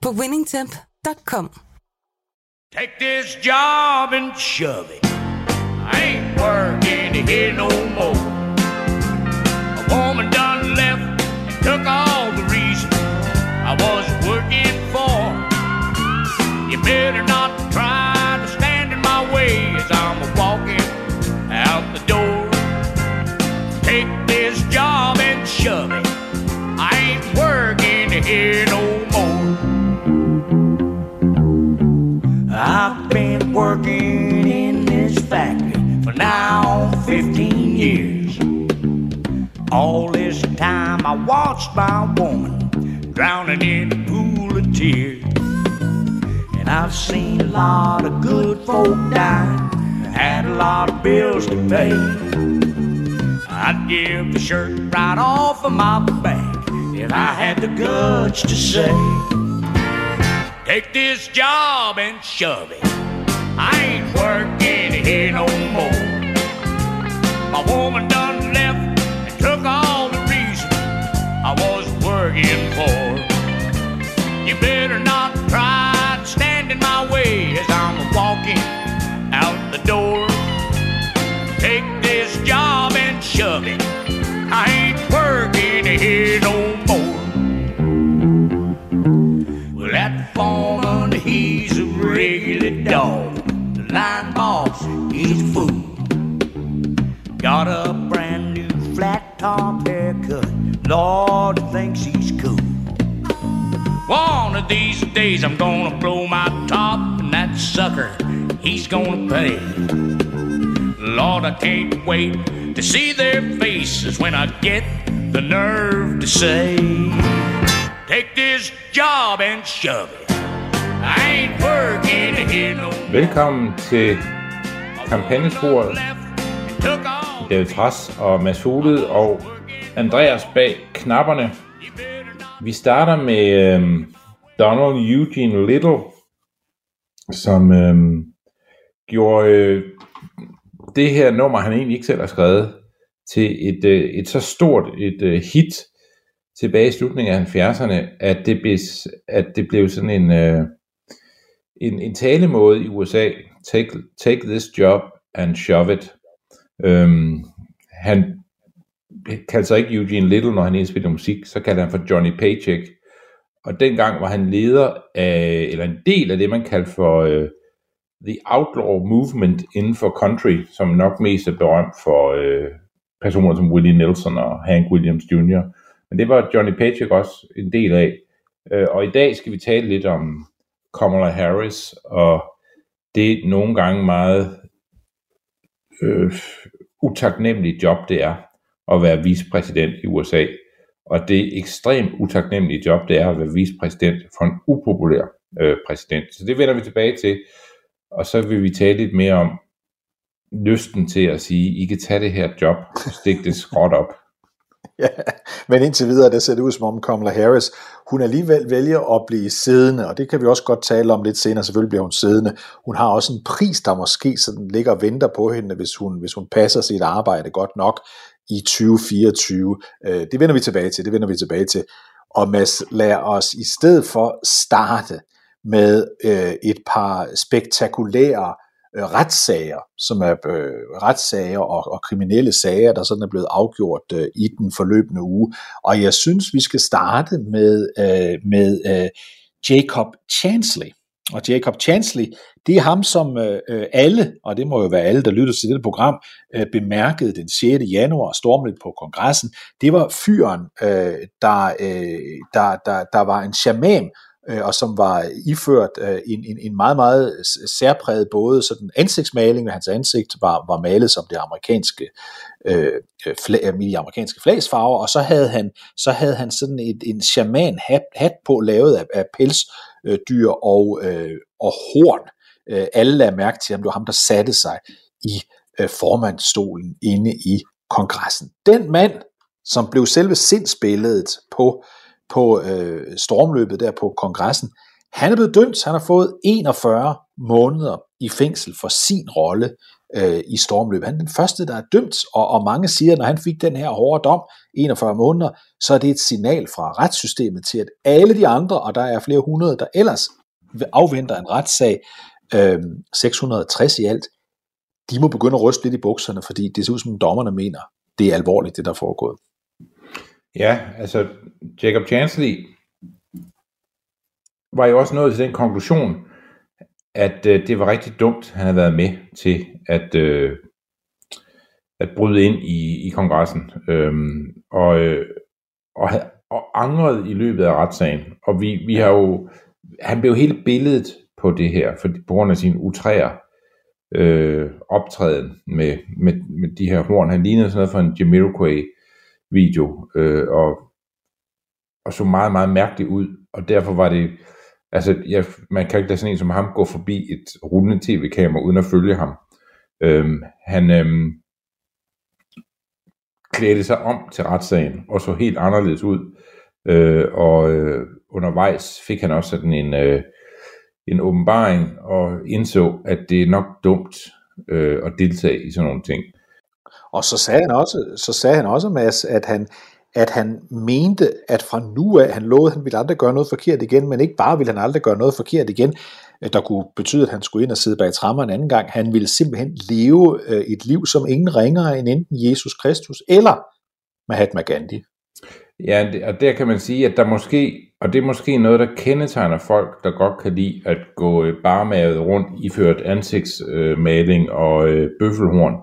på winningtemp.com. Take this job and shove it. I ain't working here no more. A woman done left and took all the reason I was working for. You better not try to stand in my way as I'm walking out the door. Take this job and shove it. I've been working in this factory for now 15 years. All this time I watched my woman drowning in a pool of tears. And I've seen a lot of good folk die, had a lot of bills to pay. I'd give the shirt right off of my back if I had the guts to say. Take this job and shove it. I ain't working here no more. My woman regular dog. The line boss, he's a fool. Got a brand new flat top haircut. Lord, thinks he's cool. One of these days, I'm gonna blow my top, and that sucker, he's gonna pay. Lord, I can't wait to see their faces when I get the nerve to say, Take this job and shove it. Velkommen til kampagnesporet. David Tras og Mads Fugled og Andreas bag knapperne. Vi starter med øh, Donald Eugene Little, som øh, gjorde øh, det her nummer, han egentlig ikke selv har skrevet, til et, øh, et så stort et øh, hit tilbage i slutningen af 70'erne, at det, blev, at det blev sådan en, øh, en, en talemåde i USA. Take, take this job and shove it. Øhm, han kaldte sig ikke Eugene Little, når han indspillede musik, så kaldte han for Johnny Paycheck. Og dengang var han leder af, eller en del af det, man kaldte for øh, The Outlaw Movement inden for country, som nok mest er berømt for øh, personer som Willie Nelson og Hank Williams Jr. Men det var Johnny Paycheck også en del af. Øh, og i dag skal vi tale lidt om Kamala Harris og det er nogle gange meget øh, utaknemmeligt job, det er at være vicepræsident i USA. Og det ekstremt utaknemmelige job, det er at være vicepræsident for en upopulær øh, præsident. Så det vender vi tilbage til. Og så vil vi tale lidt mere om lysten til at sige, I kan tage det her job og stikke det skråt op. Ja, men indtil videre, der ser det ud som om Kamala Harris, hun alligevel vælger at blive siddende, og det kan vi også godt tale om lidt senere, selvfølgelig bliver hun siddende. Hun har også en pris, der måske sådan ligger og venter på hende, hvis hun, hvis hun passer sit arbejde godt nok i 2024. Øh, det vender vi tilbage til, det vender vi tilbage til. Og Mads, lad os i stedet for starte med øh, et par spektakulære øh, retssager, som er øh, retssager og, og kriminelle sager, der sådan er blevet afgjort øh, i den forløbende uge. Og jeg synes, vi skal starte med, øh, med øh, Jacob Chansley. Og Jacob Chansley, det er ham, som øh, øh alle, og det må jo være alle, der lytter til dette program, øh, bemærkede den 6. januar stormligt på kongressen. Det var fyren, øh, der, øh, der, der, der var en shaman, øh, og som var iført øh, en, en, en meget, meget særpræget både sådan ansigtsmaling hans ansigt var, var malet som det amerikanske øh, øh flag, øh, i de amerikanske flagsfarver, og så havde han, så havde han sådan et, en shaman hat, hat på, lavet af, af pelsdyr og, øh, og horn. Øh, alle lagde mærke til ham, det var ham, der satte sig i øh, formandstolen inde i kongressen. Den mand, som blev selve sindsbilledet på, på øh, stormløbet der på kongressen, han er blevet dømt, han har fået 41 måneder i fængsel for sin rolle øh, i stormløbet. Han er den første, der er dømt, og, og mange siger, at når han fik den her hårde dom, 41 måneder, så er det et signal fra retssystemet til, at alle de andre, og der er flere hundrede, der ellers afventer en retssag, øh, 660 i alt, de må begynde at ryste lidt i bukserne, fordi det ser ud som dommerne mener, det er alvorligt, det der er foregået. Ja, altså Jacob Chansley var jo også nået til den konklusion, at øh, det var rigtig dumt, han havde været med til at, øh, at bryde ind i, i kongressen. Øhm, og, øh, og, og angret i løbet af retssagen. Og vi, vi har jo, han blev helt billedet på det her, for, på grund af sin utræer øh, optræden med, med, med de her horn. Han lignede sådan noget for en Jamiroquai video, øh, og, og så meget, meget mærkeligt ud, og derfor var det, altså, ja, man kan ikke lade sådan en som ham gå forbi et rullende tv-kamera, uden at følge ham. Øhm, han øhm, klædte sig om til retssagen, og så helt anderledes ud, øh, og øh, undervejs fik han også sådan en, øh, en åbenbaring, og indså, at det er nok dumt øh, at deltage i sådan nogle ting. Og så sagde han også, så sagde han også Mads, at han, at han mente, at fra nu af, han lovede, at han ville aldrig gøre noget forkert igen, men ikke bare ville han aldrig gøre noget forkert igen, der kunne betyde, at han skulle ind og sidde bag trammer en anden gang. Han ville simpelthen leve øh, et liv som ingen ringere end enten Jesus Kristus eller Mahatma Gandhi. Ja, og der kan man sige, at der måske, og det er måske noget, der kendetegner folk, der godt kan lide at gå øh, barmavet rundt, iført ansigtsmaling øh, og øh, bøffelhorn,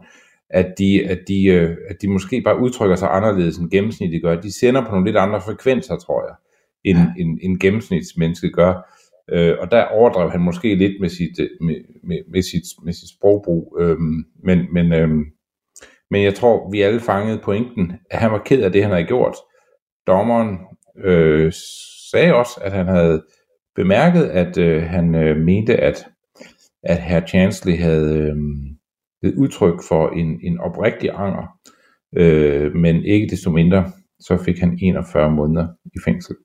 at de, at, de, øh, at de måske bare udtrykker sig anderledes end gennemsnitligt gør. De sender på nogle lidt andre frekvenser, tror jeg, end, ja. end, end gennemsnitsmenneske gør. Øh, og der overdrev han måske lidt med sit, øh, med, med, med sit, med sit sprogbrug. Øh, men, men, øh, men jeg tror, vi alle fangede pointen, at han var ked af det, han havde gjort. Dommeren øh, sagde også, at han havde bemærket, at øh, han øh, mente, at, at herr Chansley havde... Øh, et udtryk for en, en oprigtig anger, øh, men ikke desto mindre, så fik han 41 måneder i fængsel.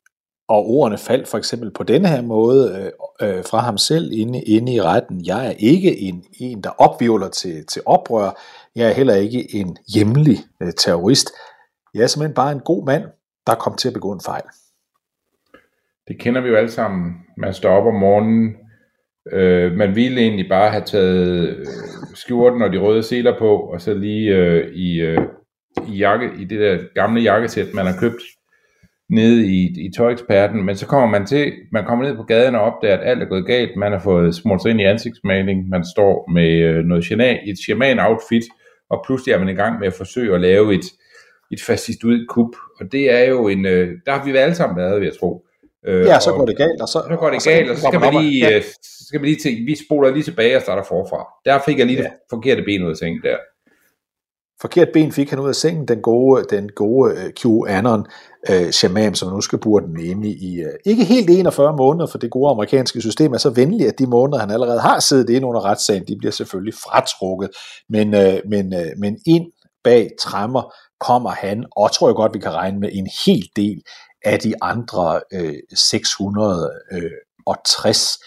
Og ordene faldt for eksempel på denne her måde øh, øh, fra ham selv inde, inde i retten. Jeg er ikke en, en der opvivler til, til oprør. Jeg er heller ikke en hjemlig øh, terrorist. Jeg er simpelthen bare en god mand, der kom til at begå en fejl. Det kender vi jo alle sammen. Man står op om morgenen, Øh, man ville egentlig bare have taget øh, skjorten og de røde seler på, og så lige øh, i, øh, i, jakke, i det der gamle jakkesæt, man har købt nede i, i tøjeksperten, men så kommer man til, man kommer ned på gaden og opdager, at alt er gået galt, man har fået smurt sig ind i ansigtsmaling, man står med øh, noget shaman, et shaman-outfit, og pludselig er man i gang med at forsøge at lave et, et fascistoid kup, og det er jo en, øh, der har vi alle sammen været, vil jeg tro. Øh, ja, så går det galt, og så, så går det og galt, og så, skal man lige, ja. Øh, så skal man lige til, vi spoler lige tilbage og starter forfra. Der fik jeg lige ja. det forkerte ben ud af sengen der. Forkert ben fik han ud af sengen, den gode, den gode uh, QAnon uh, shaman, som nu skal burde den inde i, uh, ikke helt 41 måneder, for det gode amerikanske system er så venligt, at de måneder, han allerede har siddet inde under retssagen, de bliver selvfølgelig fratrukket, men, uh, men, uh, men ind bag træmmer kommer han, og tror jeg godt, vi kan regne med en hel del af de andre øh, 660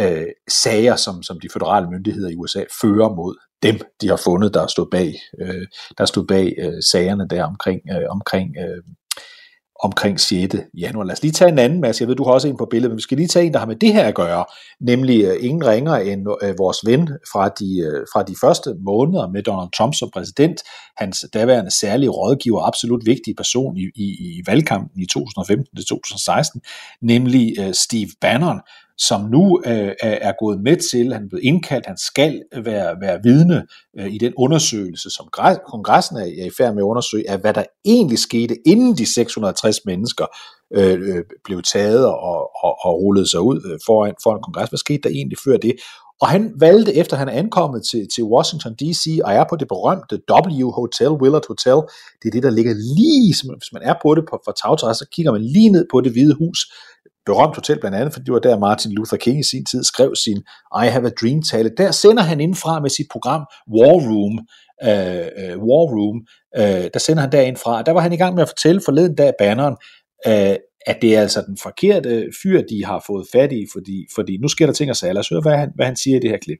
øh, øh, sager, som, som de føderale myndigheder i USA fører mod dem, de har fundet, der stod bag, øh, der stod bag øh, sagerne der omkring, øh, omkring øh, omkring 6. januar. Lad os lige tage en anden, Mads. Jeg ved, du har også en på billedet, men vi skal lige tage en, der har med det her at gøre, nemlig øh, ingen ringer end øh, vores ven fra de, øh, fra de første måneder med Donald Trump som præsident, hans daværende særlige rådgiver, absolut vigtig person i, i, i valgkampen i 2015-2016, nemlig Steve Bannon, som nu øh, er gået med til, han er blevet indkaldt, han skal være, være vidne øh, i den undersøgelse, som kongressen er, i færd med at undersøge, af hvad der egentlig skete, inden de 660 mennesker øh, øh, blev taget og, og, og rullede sig ud øh, foran, foran kongres. Hvad skete der egentlig før det? Og han valgte, efter han er ankommet til, til Washington D.C. og er på det berømte W Hotel, Willard Hotel, det er det, der ligger lige, hvis man er på det på, fra tagtræs, så kigger man lige ned på det hvide hus, berømt hotel blandt andet, fordi det var der Martin Luther King i sin tid skrev sin I Have a Dream tale. Der sender han indfra med sit program War Room, øh, øh, War Room, øh, der sender han derindfra. Der var han i gang med at fortælle forleden dag banneren, øh, at det er altså den forkerte fyr, de har fået fat i, fordi, fordi nu sker der ting og sager. Lad os høre, hvad han, hvad han siger i det her klip.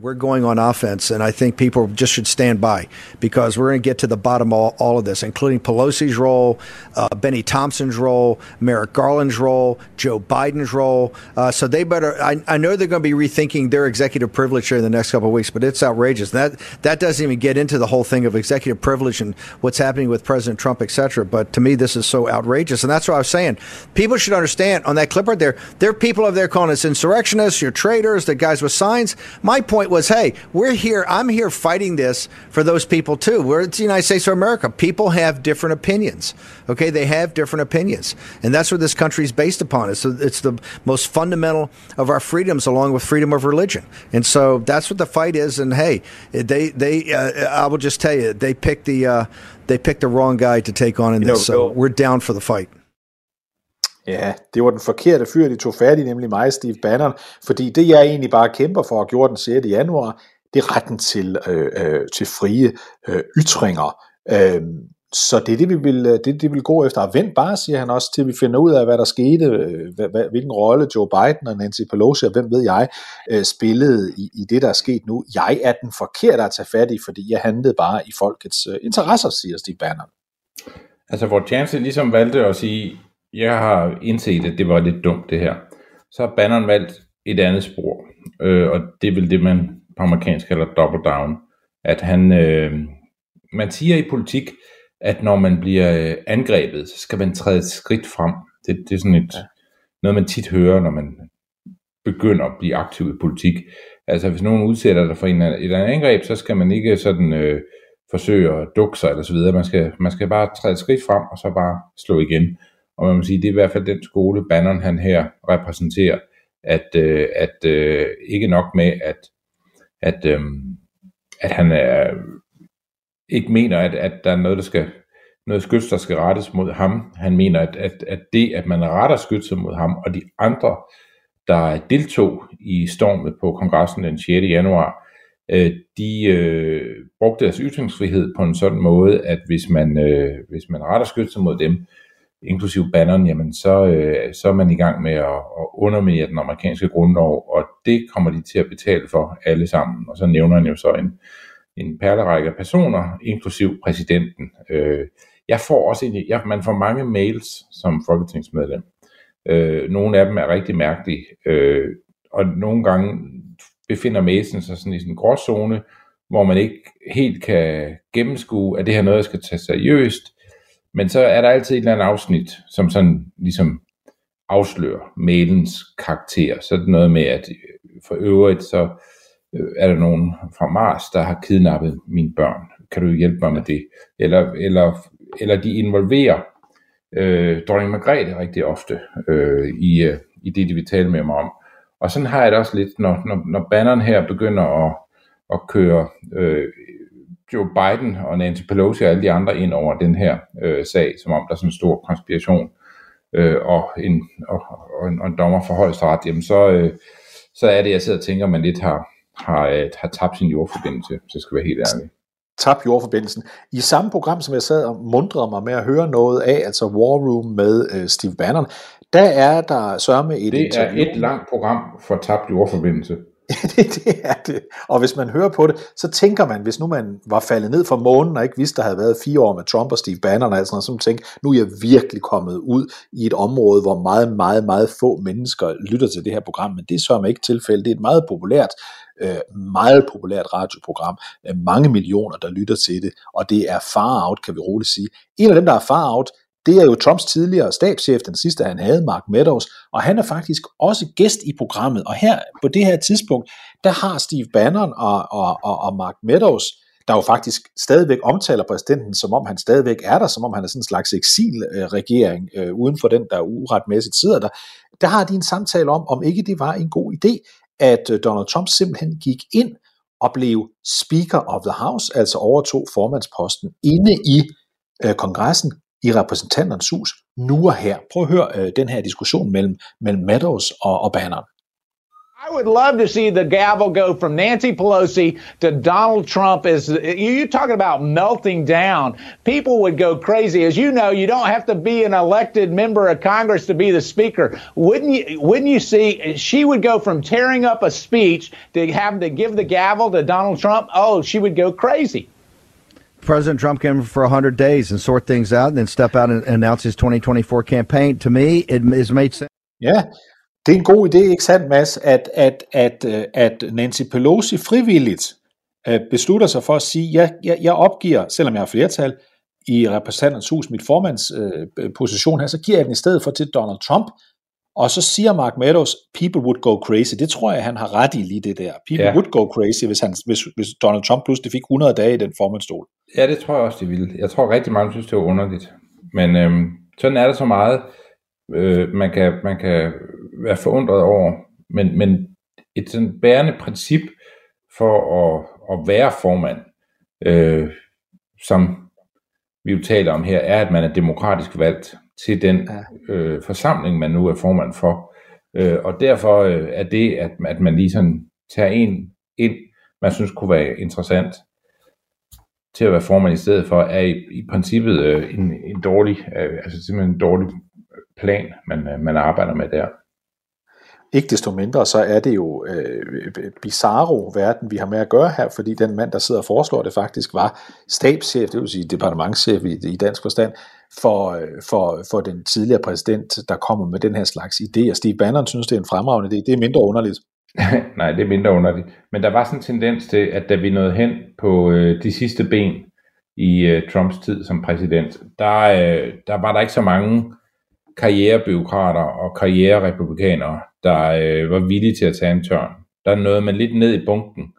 We're going on offense, and I think people just should stand by because we're going to get to the bottom of all, all of this, including Pelosi's role, uh, Benny Thompson's role, Merrick Garland's role, Joe Biden's role. Uh, so they better. I, I, know they're going to be rethinking their executive privilege here in the next couple of weeks, but it's outrageous. That that doesn't even get into the whole thing of executive privilege and what's happening with President Trump, et cetera. But to me, this is so outrageous, and that's what I was saying. People should understand on that clip right there. There are people over there calling us insurrectionists, you're traitors, the guys with signs. My point was, hey, we're here. I'm here fighting this for those people too. We're the United States of America. People have different opinions. Okay, they have different opinions, and that's what this country is based upon. It's the, it's the most fundamental of our freedoms, along with freedom of religion. And so that's what the fight is. And hey, they they uh, I will just tell you, they picked the uh, they picked the wrong guy to take on in this. so we're down for the fight. Ja, det var den forkerte fyr, de tog fat i, nemlig mig, Steve Bannon, fordi det jeg egentlig bare kæmper for at gjorde den 6. januar, det er retten til, øh, øh, til frie øh, ytringer. Øh, så det er det, vi vil, øh, det, det vil gå efter. Og vent bare, siger han også, til vi finder ud af, hvad der skete, øh, hvad, hvad, hvilken rolle Joe Biden og Nancy Pelosi, og hvem ved jeg, øh, spillede i, i det, der er sket nu. Jeg er den forkerte at tage fat i, fordi jeg handlede bare i folkets øh, interesser, siger Steve Bannon. Altså, hvor Chance ligesom valgte at sige, jeg har indset, at det var lidt dumt det her. Så har Bannon valgt et andet spor, øh, og det er vel det, man på amerikansk kalder double down. At han, øh, man siger i politik, at når man bliver øh, angrebet, så skal man træde et skridt frem. Det, det er sådan et, ja. noget, man tit hører, når man begynder at blive aktiv i politik. Altså hvis nogen udsætter dig for en, et eller andet angreb, så skal man ikke sådan øh, forsøge at dukke sig eller så videre. Man skal, man skal bare træde et skridt frem, og så bare slå igen. Og man må sige, det er i hvert fald den skole, Bannon han her repræsenterer, at, øh, at øh, ikke nok med, at, at, øh, at han er, ikke mener, at, at der er noget, der skal noget skyts, der skal rettes mod ham. Han mener, at, at, at det, at man retter skytset mod ham, og de andre, der deltog i stormet på kongressen den 6. januar, øh, de øh, brugte deres ytringsfrihed på en sådan måde, at hvis man, øh, hvis man retter skytset mod dem, inklusiv banneren, jamen så, øh, så er man i gang med at, at underminere den amerikanske grundlov, og det kommer de til at betale for alle sammen. Og så nævner han jo så en, en perlerække af personer, inklusiv præsidenten. Øh, jeg får også en, jeg, man får mange mails som folketingsmedlem. Øh, nogle af dem er rigtig mærkelige, øh, og nogle gange befinder mailsen sig sådan i sådan en gråzone, hvor man ikke helt kan gennemskue, at det her noget, jeg skal tage seriøst, men så er der altid et eller andet afsnit, som sådan ligesom afslører mailens karakter. Så er det noget med, at øh, for øvrigt, så øh, er der nogen fra Mars, der har kidnappet mine børn. Kan du hjælpe mig med det? Eller, eller, eller de involverer øh, dronning Margrethe rigtig ofte øh, i, øh, i det, de vil tale med mig om. Og sådan har jeg det også lidt, når, når, når banneren her begynder at, at køre øh, Joe Biden og Nancy Pelosi og alle de andre ind over den her øh, sag, som om der er sådan en stor konspiration, øh, og, en, og, og, en, og en dommer for højesteret, jamen så, øh, så er det, jeg sidder og tænker, at man lidt har, har, øh, har tabt sin jordforbindelse, så skal være helt ærlig. Tabt jordforbindelsen. I samme program, som jeg sad og mundrede mig med at høre noget af, altså War Room med øh, Steve Bannon, der er der sørme et Det er interview. et langt program for tabt jordforbindelse. det, det er det. Og hvis man hører på det, så tænker man, hvis nu man var faldet ned fra månen og ikke vidste, der havde været fire år med Trump og Steve Bannon og sådan noget, så man tænker, nu er jeg virkelig kommet ud i et område, hvor meget, meget, meget få mennesker lytter til det her program. Men det er så ikke tilfældet. Det er et meget populært øh, meget populært radioprogram, mange millioner, der lytter til det, og det er far out, kan vi roligt sige. En af dem, der er far out, det er jo Trumps tidligere stabschef, den sidste han havde, Mark Meadows, og han er faktisk også gæst i programmet. Og her på det her tidspunkt, der har Steve Bannon og, og, og, og Mark Meadows, der jo faktisk stadigvæk omtaler præsidenten, som om han stadigvæk er der, som om han er sådan en slags eksilregering øh, uden for den, der uretmæssigt sidder der. Der har de en samtale om, om ikke det var en god idé, at øh, Donald Trump simpelthen gik ind og blev Speaker of the House, altså overtog formandsposten inde i øh, kongressen i repræsentanternes hus, nu og her. Prøv at høre øh, den her diskussion mellem, mellem Meadows og, og Bannon. I would love to see the gavel go from Nancy Pelosi to Donald Trump. As you talking about melting down, people would go crazy. As you know, you don't have to be an elected member of Congress to be the speaker. Wouldn't you? Wouldn't you see? She would go from tearing up a speech to having to give the gavel to Donald Trump. Oh, she would go crazy. President Trump came for 100 days and sort things out and then step out and announce his 2024 campaign. To me, it has made sense. Yeah. det er en god idé, ikke sandt, Mads, at, at, at, øh, at Nancy Pelosi frivilligt øh, beslutter sig for at sige, jeg, jeg, jeg opgiver, selvom jeg har flertal i repræsentanternes hus, mit formands øh, position her, så giver jeg den i stedet for til Donald Trump, og så siger Mark Meadows, people would go crazy. Det tror jeg, han har ret i lige det der. People ja. would go crazy, hvis, han, hvis, hvis Donald Trump pludselig fik 100 dage i den formandstol. Ja, det tror jeg også, de ville. Jeg tror rigtig mange synes, det var underligt. Men øhm, sådan er det så meget, øh, man, kan, man kan være forundret over. Men, men et sådan bærende princip for at, at være formand, øh, som vi jo taler om her, er, at man er demokratisk valgt til den ja. øh, forsamling, man nu er formand for. Øh, og derfor øh, er det, at, at man lige sådan tager en ind, man synes kunne være interessant til at være formand i stedet for, er i, i princippet øh, en, en dårlig, øh, altså simpelthen en dårlig plan, man, øh, man arbejder med der. Ikke desto mindre, så er det jo øh, bizarro verden, vi har med at gøre her, fordi den mand, der sidder og foreslår det, faktisk var stabschef, det vil sige departementschef i, i dansk forstand, for, øh, for, for den tidligere præsident, der kommer med den her slags idé. Og Steve Bannon synes, det er en fremragende idé. Det er mindre underligt. Nej, det er mindre underligt. Men der var sådan en tendens til, at da vi nåede hen på øh, de sidste ben i øh, Trumps tid som præsident, der, øh, der var der ikke så mange karrierebyråkrater og karriererepublikanere, der øh, var villige til at tage en tørn. Der nåede man lidt ned i bunken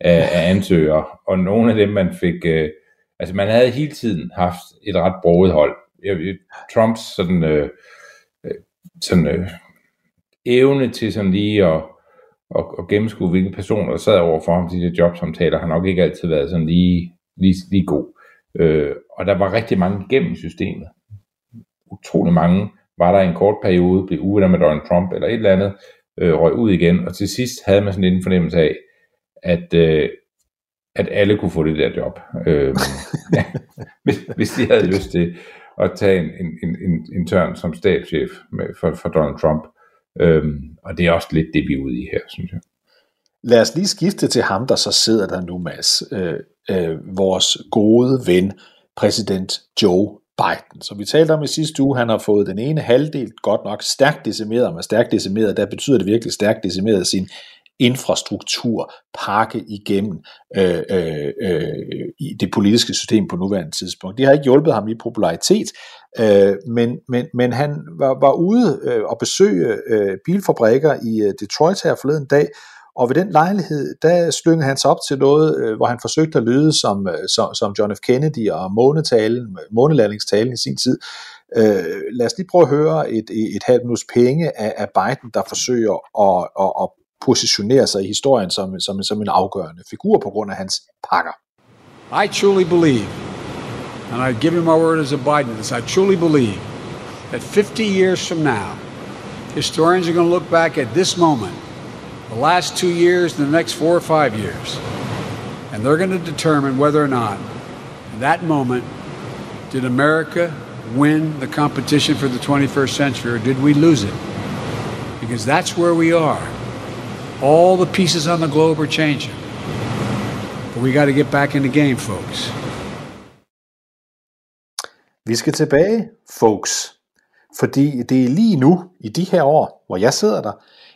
af, af ansøgere, og nogle af dem, man fik... Øh, altså, man havde hele tiden haft et ret broget hold. Trumps sådan, øh, øh, sådan øh, evne til sådan lige at, at, at gennemskue, hvilke personer der sad over for ham til de jobsamtaler, har nok ikke altid været sådan lige, lige, lige god. Øh, og der var rigtig mange gennem systemet. Utrolig mange var der en kort periode, blev uvenner med Donald Trump eller et eller andet, øh, røg ud igen, og til sidst havde man sådan en fornemmelse af, at, øh, at alle kunne få det der job, øh, ja, hvis, hvis de havde lyst til at tage en, en, en, en tørn som stabschef med, for, for Donald Trump. Øh, og det er også lidt det, vi er ude i her, synes jeg. Lad os lige skifte til ham, der så sidder der nu, Mads. Øh, øh, vores gode ven, præsident Joe Biden. Så vi talte om i sidste uge, han har fået den ene halvdel godt nok stærkt decimeret, og med stærkt decimeret, der betyder det virkelig stærkt decimeret sin infrastrukturpakke igennem øh, øh, øh, i det politiske system på nuværende tidspunkt. Det har ikke hjulpet ham i popularitet, øh, men, men, men han var, var ude øh, og besøge øh, bilfabrikker i øh, Detroit her forleden dag, og ved den lejlighed, der slyngede han sig op til noget, øh, hvor han forsøgte at lyde som, øh, som, som John F. Kennedy og månetalen, månelandingstalen i sin tid. Øh, lad os lige prøve at høre et, et halvt minuts penge af, af Biden, der forsøger at, at, at positionere sig i historien som, som, som en afgørende figur på grund af hans pakker. I truly believe, and I give you my word as a Biden, I truly believe that 50 years from now, historians are going to look back at this moment the last two years and the next four or five years. And they're going to determine whether or not, in that moment, did America win the competition for the 21st century or did we lose it? Because that's where we are. All the pieces on the globe are changing. But we got to get back in the game, folks. Vi skal tilbage, folks. Fordi det er lige nu, i de her år, hvor jeg sidder der,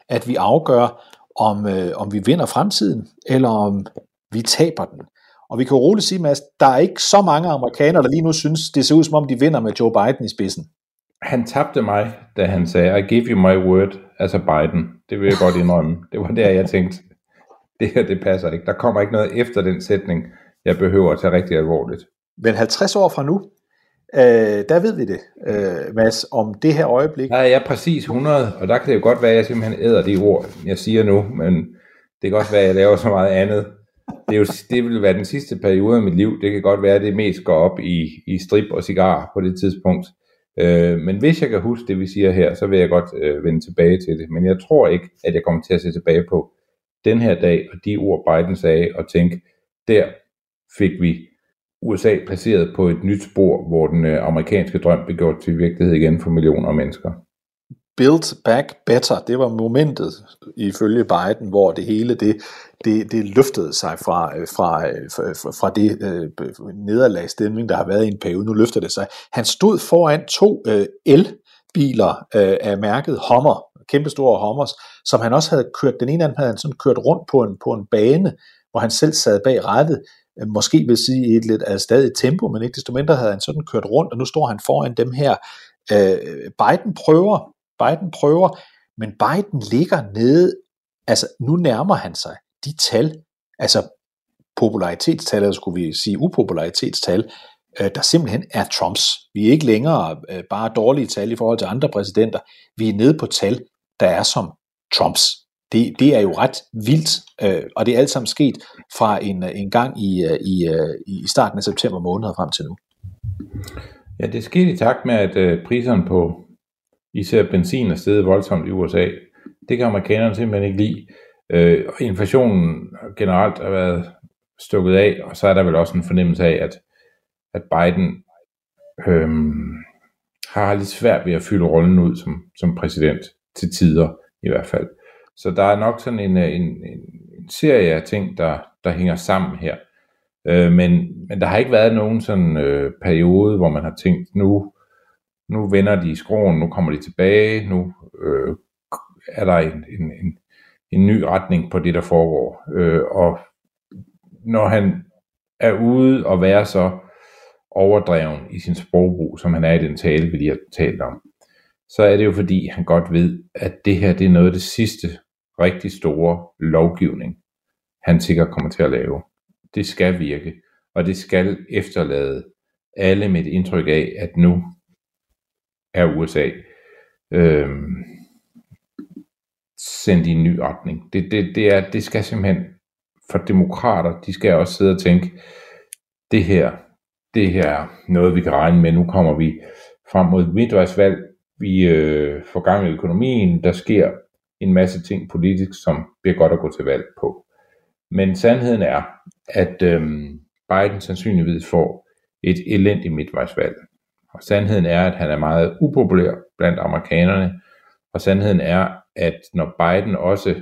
at vi afgør, om, øh, om vi vinder fremtiden, eller om vi taber den. Og vi kan jo roligt sige, Mads, der er ikke så mange amerikanere, der lige nu synes, det ser ud som om, de vinder med Joe Biden i spidsen. Han tabte mig, da han sagde, I give you my word, altså Biden. Det vil jeg godt indrømme. Det var der, jeg tænkte, det her, det passer ikke. Der kommer ikke noget efter den sætning, jeg behøver at tage rigtig alvorligt. Men 50 år fra nu, øh, der ved vi det, øh, Mads, om det her øjeblik. Der er jeg præcis 100, og der kan det jo godt være, at jeg simpelthen æder de ord, jeg siger nu, men det kan også være, at jeg laver så meget andet. Det, er jo, det vil være den sidste periode af mit liv. Det kan godt være, at det mest går op i, i strip og cigar på det tidspunkt. Øh, men hvis jeg kan huske det, vi siger her, så vil jeg godt øh, vende tilbage til det. Men jeg tror ikke, at jeg kommer til at se tilbage på den her dag og de ord, Biden sagde, og tænke, der fik vi USA placeret på et nyt spor, hvor den øh, amerikanske drøm blev gjort til virkelighed igen for millioner af mennesker. Build Back Better, det var momentet ifølge Biden, hvor det hele det, det, det løftede sig fra, øh, øh, fra, fra, fra det øh, nederlagsstemning, der har været i en periode. Nu løfter det sig. Han stod foran to øh, elbiler øh, af mærket Hummer, kæmpestore Hummers, som han også havde kørt, den ene af dem havde han sådan kørt rundt på en, på en bane, hvor han selv sad bag rettet, øh, måske vil sige i et lidt af stadig tempo, men ikke desto mindre havde han sådan kørt rundt, og nu står han foran dem her. Øh, Biden prøver, Biden prøver, men Biden ligger nede, altså nu nærmer han sig de tal, altså popularitetstal, eller skulle vi sige upopularitetstal, øh, der simpelthen er Trumps. Vi er ikke længere øh, bare dårlige tal i forhold til andre præsidenter. Vi er nede på tal, der er som Trumps. Det, det er jo ret vildt, øh, og det er alt sammen sket fra en, øh, en gang i, øh, øh, i, i starten af september måned frem til nu. Ja, det skete i takt med, at øh, priserne på især benzin er steget voldsomt i USA. Det kan amerikanerne simpelthen ikke lide. Øh, og inflationen generelt har været stukket af, og så er der vel også en fornemmelse af, at, at Biden øh, har lidt svært ved at fylde rollen ud som, som præsident til tider i hvert fald. Så der er nok sådan en, øh, en, en, en serie af ting, der, der hænger sammen her. Øh, men, men der har ikke været nogen sådan øh, periode, hvor man har tænkt, nu, nu vender de i skroen, nu kommer de tilbage, nu øh, er der en, en, en, en ny retning på det, der foregår. Øh, og når han er ude og være så overdreven i sin sprogbrug, som han er i den tale, vi lige har talt om, så er det jo fordi, han godt ved, at det her det er noget af det sidste rigtig store lovgivning, han sikkert kommer til at lave. Det skal virke, og det skal efterlade alle med et indtryk af, at nu er USA øh, sendt i en ny retning. Det, det, det, er, det skal simpelthen for demokrater, de skal også sidde og tænke, det her, det her er noget, vi kan regne med. Nu kommer vi frem mod midtvejsvalg, vi øh, får gang i økonomien, der sker en masse ting politisk, som bliver godt at gå til valg på. Men sandheden er, at øhm, Biden sandsynligvis får et elendigt midtvejsvalg. Og sandheden er, at han er meget upopulær blandt amerikanerne. Og sandheden er, at når Biden også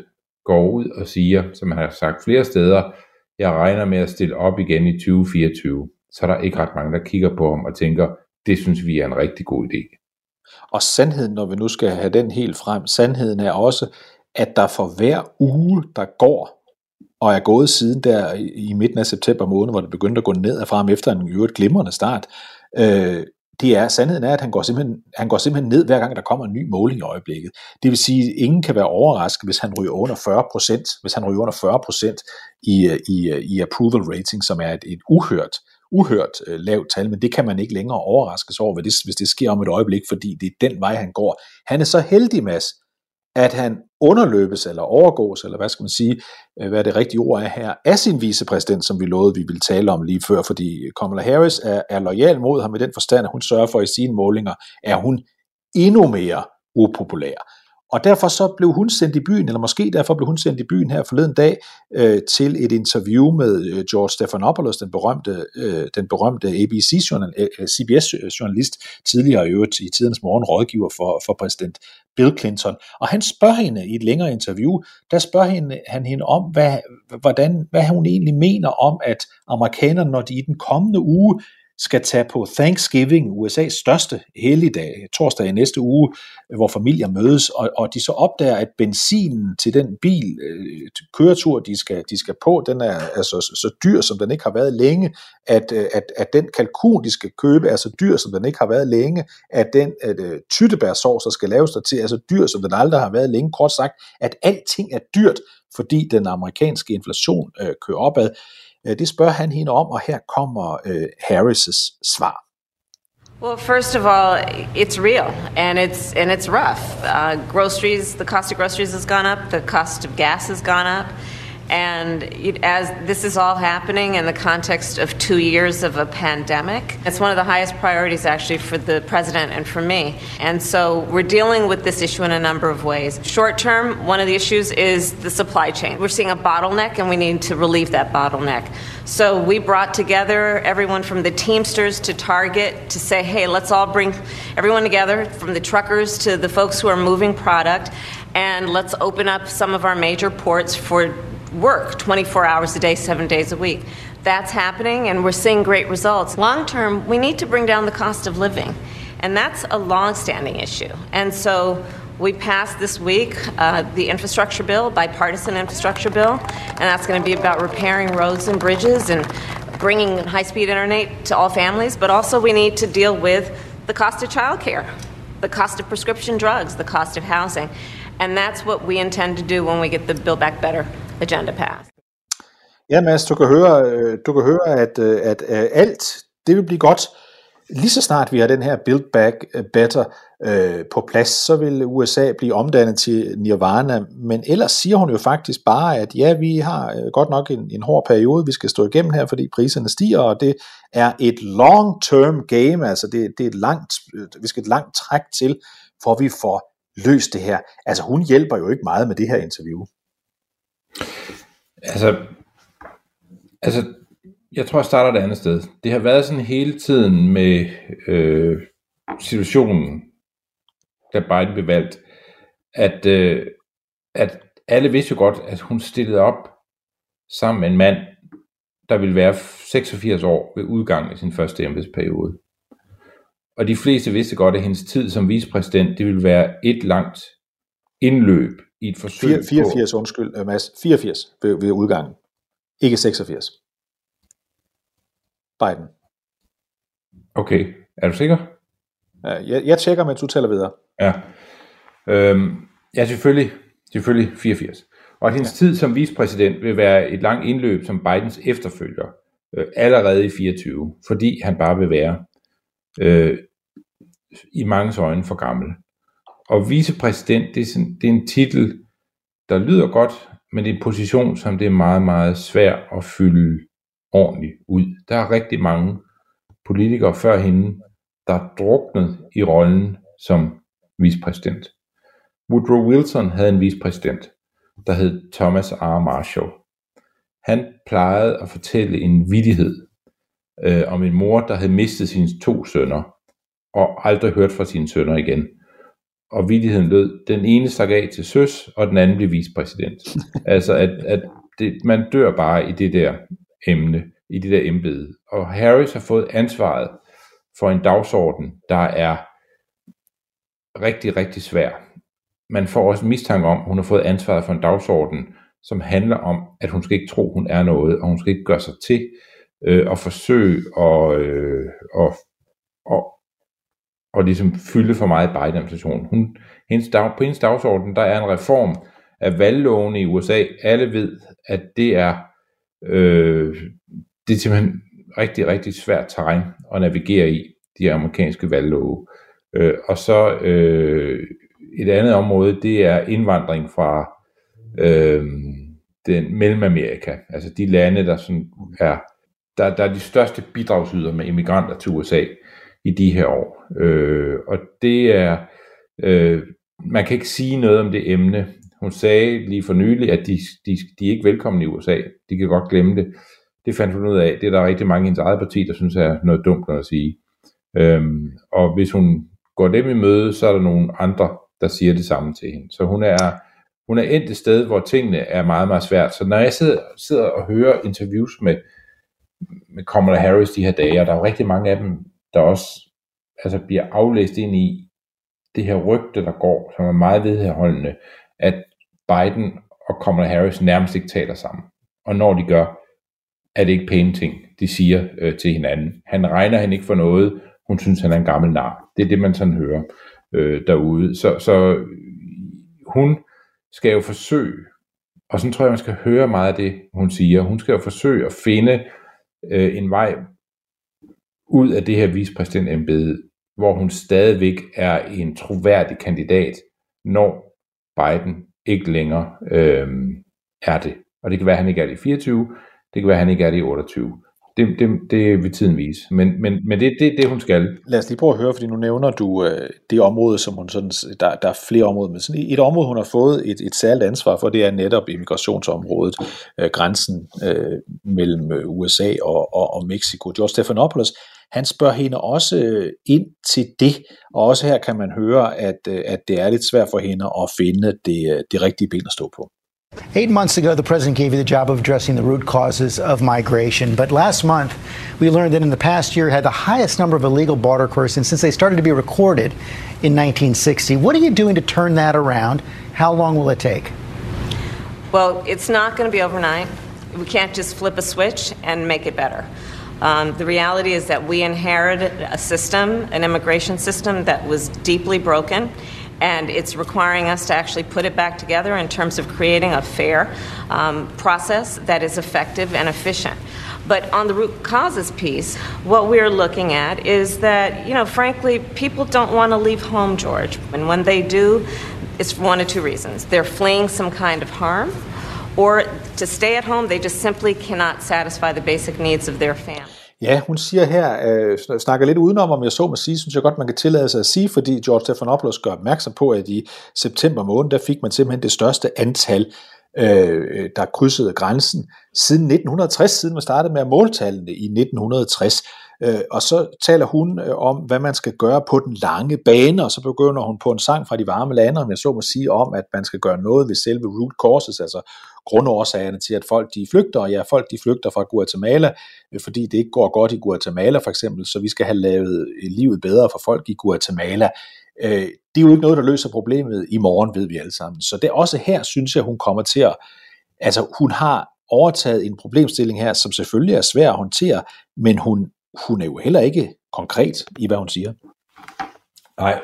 går ud og siger, som han har sagt flere steder, jeg regner med at stille op igen i 2024, så er der ikke ret mange, der kigger på ham og tænker, det synes vi er en rigtig god idé. Og sandheden, når vi nu skal have den helt frem, sandheden er også, at der for hver uge, der går, og er gået siden der i midten af september måned, hvor det begyndte at gå ned og frem efter en øvrigt glimrende start, øh, det er, sandheden er, at han går, simpelthen, han går simpelthen ned, hver gang der kommer en ny måling i øjeblikket. Det vil sige, at ingen kan være overrasket, hvis han ryger under 40%, hvis han ryger under 40% i, øh, i, øh, i approval rating, som er et, et uhørt, uhørt øh, lavt tal, men det kan man ikke længere overraskes over, hvis det, hvis det sker om et øjeblik, fordi det er den vej, han går. Han er så heldig, Mads, at han underløbes eller overgås, eller hvad skal man sige, øh, hvad det rigtige ord er her, af sin vicepræsident, som vi lovede, vi ville tale om lige før, fordi Kamala Harris er, er lojal mod ham i den forstand, at hun sørger for, at i sine målinger er hun endnu mere upopulær. Og derfor så blev hun sendt i byen, eller måske derfor blev hun sendt i byen her forleden dag, øh, til et interview med øh, George Stephanopoulos, den berømte, øh, den berømte ABC-CBS-journalist, øh, øh, øh, tidligere i øvrigt i tidens morgen rådgiver for, for præsident Bill Clinton. Og han spørger hende i et længere interview, der spørger hende, han hende om, hvad, hvordan, hvad hun egentlig mener om, at amerikanerne, når de i den kommende uge skal tage på Thanksgiving, USA's største helligdag, torsdag i næste uge, hvor familier mødes, og, og de så opdager, at benzinen til den bil, øh, køretur, de skal, de skal på, den er altså så, dyr, som den ikke har været længe, at, øh, at, at den kalkun, de skal købe, er så dyr, som den ikke har været længe, at den at, uh, tyttebærsovs, der skal laves der til, er så dyr, som den aldrig har været længe. Kort sagt, at alting er dyrt, fordi den amerikanske inflation øh, kører opad. Det spørger han hende om, og her kommer øh, Harris' svar. Well, first of all, it's real and it's and it's rough. Uh, groceries, the cost of groceries has gone up. The cost of gas has gone up. And it, as this is all happening in the context of two years of a pandemic, it's one of the highest priorities actually for the president and for me. And so we're dealing with this issue in a number of ways. Short term, one of the issues is the supply chain. We're seeing a bottleneck and we need to relieve that bottleneck. So we brought together everyone from the Teamsters to Target to say, hey, let's all bring everyone together from the truckers to the folks who are moving product and let's open up some of our major ports for work 24 hours a day, seven days a week. That's happening, and we're seeing great results. Long term, we need to bring down the cost of living, and that's a long standing issue. And so we passed this week uh, the infrastructure bill, bipartisan infrastructure bill, and that's going to be about repairing roads and bridges and bringing high speed internet to all families. But also, we need to deal with the cost of childcare, the cost of prescription drugs, the cost of housing. And that's what we intend to do when we get the Build Back Better agenda passed. Ja, Mads, du kan høre, øh, du kan høre at, øh, at, at alt det vil blive godt. Lige så snart vi har den her Build Back Better øh, på plads, så vil USA blive omdannet til nirvana. Men ellers siger hun jo faktisk bare, at ja, vi har godt nok en, en hård periode, vi skal stå igennem her, fordi priserne stiger, og det er et long-term game, altså det, det er et langt, vi skal et langt træk til, for vi får løst det her. Altså hun hjælper jo ikke meget med det her interview. Altså, altså, jeg tror, jeg starter et andet sted. Det har været sådan hele tiden med øh, situationen, da Biden blev valgt, at, øh, at alle vidste jo godt, at hun stillede op sammen med en mand, der ville være 86 år ved udgangen af sin første embedsperiode. Og de fleste vidste godt, at hendes tid som vicepræsident, det ville være et langt indløb i et forsøg 84, på... undskyld, uh, Mads. 84 ved, ved udgangen. Ikke 86. Biden. Okay, er du sikker? Ja, jeg, jeg tjekker, mens du tæller videre. Ja. Øhm, ja, selvfølgelig, selvfølgelig 84. Og at hendes ja. tid som vicepræsident vil være et langt indløb som Bidens efterfølger, øh, allerede i 24, fordi han bare vil være øh, i mange øjne for gammel. Og vicepræsident, det er, sådan, det er en titel, der lyder godt, men det er en position, som det er meget, meget svært at fylde ordentligt ud. Der er rigtig mange politikere før hende, der er druknet i rollen som vicepræsident. Woodrow Wilson havde en vicepræsident, der hed Thomas R. Marshall. Han plejede at fortælle en vidighed øh, om en mor, der havde mistet sine to sønner, og aldrig hørt fra sine sønner igen og vidigheden lød, den ene stak af til søs, og den anden blev vicepræsident. altså, at, at det, man dør bare i det der emne, i det der embede. Og Harris har fået ansvaret for en dagsorden, der er rigtig, rigtig svær. Man får også mistanke om, at hun har fået ansvaret for en dagsorden, som handler om, at hun skal ikke tro, hun er noget, og hun skal ikke gøre sig til øh, og forsøge at, øh, at, at, og ligesom fylde for meget Biden-administrationen. Hun, hendes dag, på hendes dagsorden, der er en reform af valglovene i USA. Alle ved, at det er, øh, det er simpelthen rigtig, rigtig svært terræn at navigere i, de amerikanske valglove. Øh, og så øh, et andet område, det er indvandring fra øh, den Mellemamerika, altså de lande, der sådan er, der, der er de største bidragsyder med immigranter til USA i de her år. Øh, og det er, øh, man kan ikke sige noget om det emne. Hun sagde lige for nylig, at de, de, de er ikke velkomne i USA. De kan godt glemme det. Det fandt hun ud af. Det er der rigtig mange i hendes eget parti, der synes er noget dumt at sige. Øhm, og hvis hun går dem i møde, så er der nogle andre, der siger det samme til hende. Så hun er, hun er endt et sted, hvor tingene er meget, meget svært. Så når jeg sidder, sidder og hører interviews med med Kamala Harris de her dage, og der er jo rigtig mange af dem, der også altså, bliver aflæst ind i det her rygte, der går, som er meget vedholdende, at Biden og Kamala Harris nærmest ikke taler sammen. Og når de gør, er det ikke pæne ting, de siger øh, til hinanden. Han regner hende ikke for noget, hun synes, han er en gammel nar. Det er det, man sådan hører øh, derude. Så, så hun skal jo forsøge, og sådan tror jeg, man skal høre meget af det, hun siger. Hun skal jo forsøge at finde øh, en vej ud af det her vicepræsidentembede, hvor hun stadigvæk er en troværdig kandidat, når Biden ikke længere øh, er det. Og det kan være, at han ikke er det i 24, det kan være, at han ikke er det i 28 det, det, det vil tiden vise. Men, men, men det er det, det, hun skal. Lad os lige prøve at høre, fordi nu nævner du øh, det område, som hun sådan, der, der er flere områder, men sådan et område, hun har fået et, et særligt ansvar for, det er netop immigrationsområdet, øh, grænsen øh, mellem øh, USA og, og, og Mexico. George Stephanopoulos, han spørger hende også øh, ind til det, og også her kan man høre, at, øh, at det er lidt svært for hende at finde det, det rigtige ben at stå på. Eight months ago, the president gave you the job of addressing the root causes of migration. But last month, we learned that in the past year had the highest number of illegal border crossings since they started to be recorded in 1960. What are you doing to turn that around? How long will it take? Well, it's not going to be overnight. We can't just flip a switch and make it better. Um, the reality is that we inherited a system, an immigration system that was deeply broken and it's requiring us to actually put it back together in terms of creating a fair um, process that is effective and efficient. But on the root causes piece, what we're looking at is that, you know, frankly, people don't want to leave home, George. And when they do, it's for one of two reasons. They're fleeing some kind of harm, or to stay at home, they just simply cannot satisfy the basic needs of their family. Ja, hun siger her, øh, snakker lidt udenom, om jeg så må sige, synes jeg godt, man kan tillade sig at sige, fordi George Stephanopoulos gør opmærksom på, at i september måned, der fik man simpelthen det største antal, øh, der krydsede grænsen siden 1960, siden man startede med at måltallene i 1960. Øh, og så taler hun øh, om, hvad man skal gøre på den lange bane, og så begynder hun på en sang fra de varme lande, om jeg så må sige, om at man skal gøre noget ved selve root causes, altså grundårsagerne til, at folk de flygter, og ja, folk de flygter fra Guatemala, øh, fordi det ikke går godt i Guatemala for eksempel, så vi skal have lavet øh, livet bedre for folk i Guatemala. Det er jo ikke noget, der løser problemet i morgen, ved vi alle sammen. Så det er også her, synes jeg, hun kommer til at, altså hun har overtaget en problemstilling her, som selvfølgelig er svær at håndtere, men hun hun er jo heller ikke konkret i, hvad hun siger. Nej,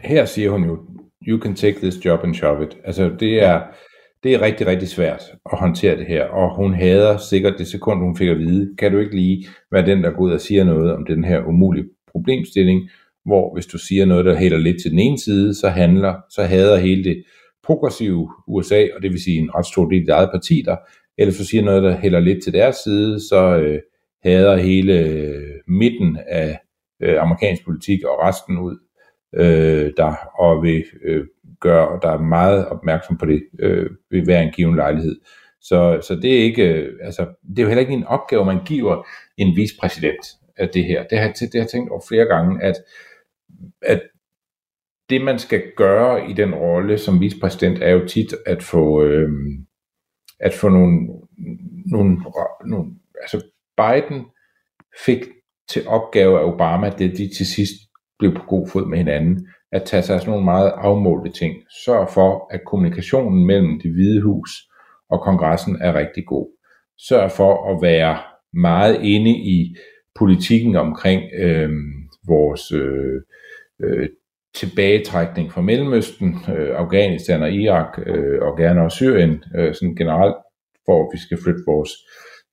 her siger hun jo, you can take this job and shove it. Altså det er, det er rigtig, rigtig svært at håndtere det her, og hun hader sikkert det sekund, hun fik at vide, kan du ikke lige være den, der går ud og siger noget om den her umulige problemstilling, hvor hvis du siger noget, der hælder lidt til den ene side, så handler, så hader hele det progressive USA, og det vil sige en ret stor del af det eget parti der, eller du siger noget, der hælder lidt til deres side, så, øh, hader hele øh, midten af øh, amerikansk politik og resten ud, øh, der og vil øh, gøre, der er meget opmærksom på det øh, ved hver en given lejlighed. Så, så det er ikke, øh, altså, det er jo heller ikke en opgave, man giver en vicepræsident af det her. Det har, det har jeg tænkt over flere gange, at, at det man skal gøre i den rolle som vicepræsident er jo tit at få, øh, at få nogle, nogle, nogle altså Biden fik til opgave af Obama, det de til sidst blev på god fod med hinanden, at tage sig af sådan nogle meget afmålte ting. Sørg for, at kommunikationen mellem det hvide hus og kongressen er rigtig god. Sørg for at være meget inde i politikken omkring øh, vores øh, øh, tilbagetrækning fra Mellemøsten, øh, Afghanistan og Irak, øh, og gerne også Syrien, øh, sådan generelt, for at vi skal flytte vores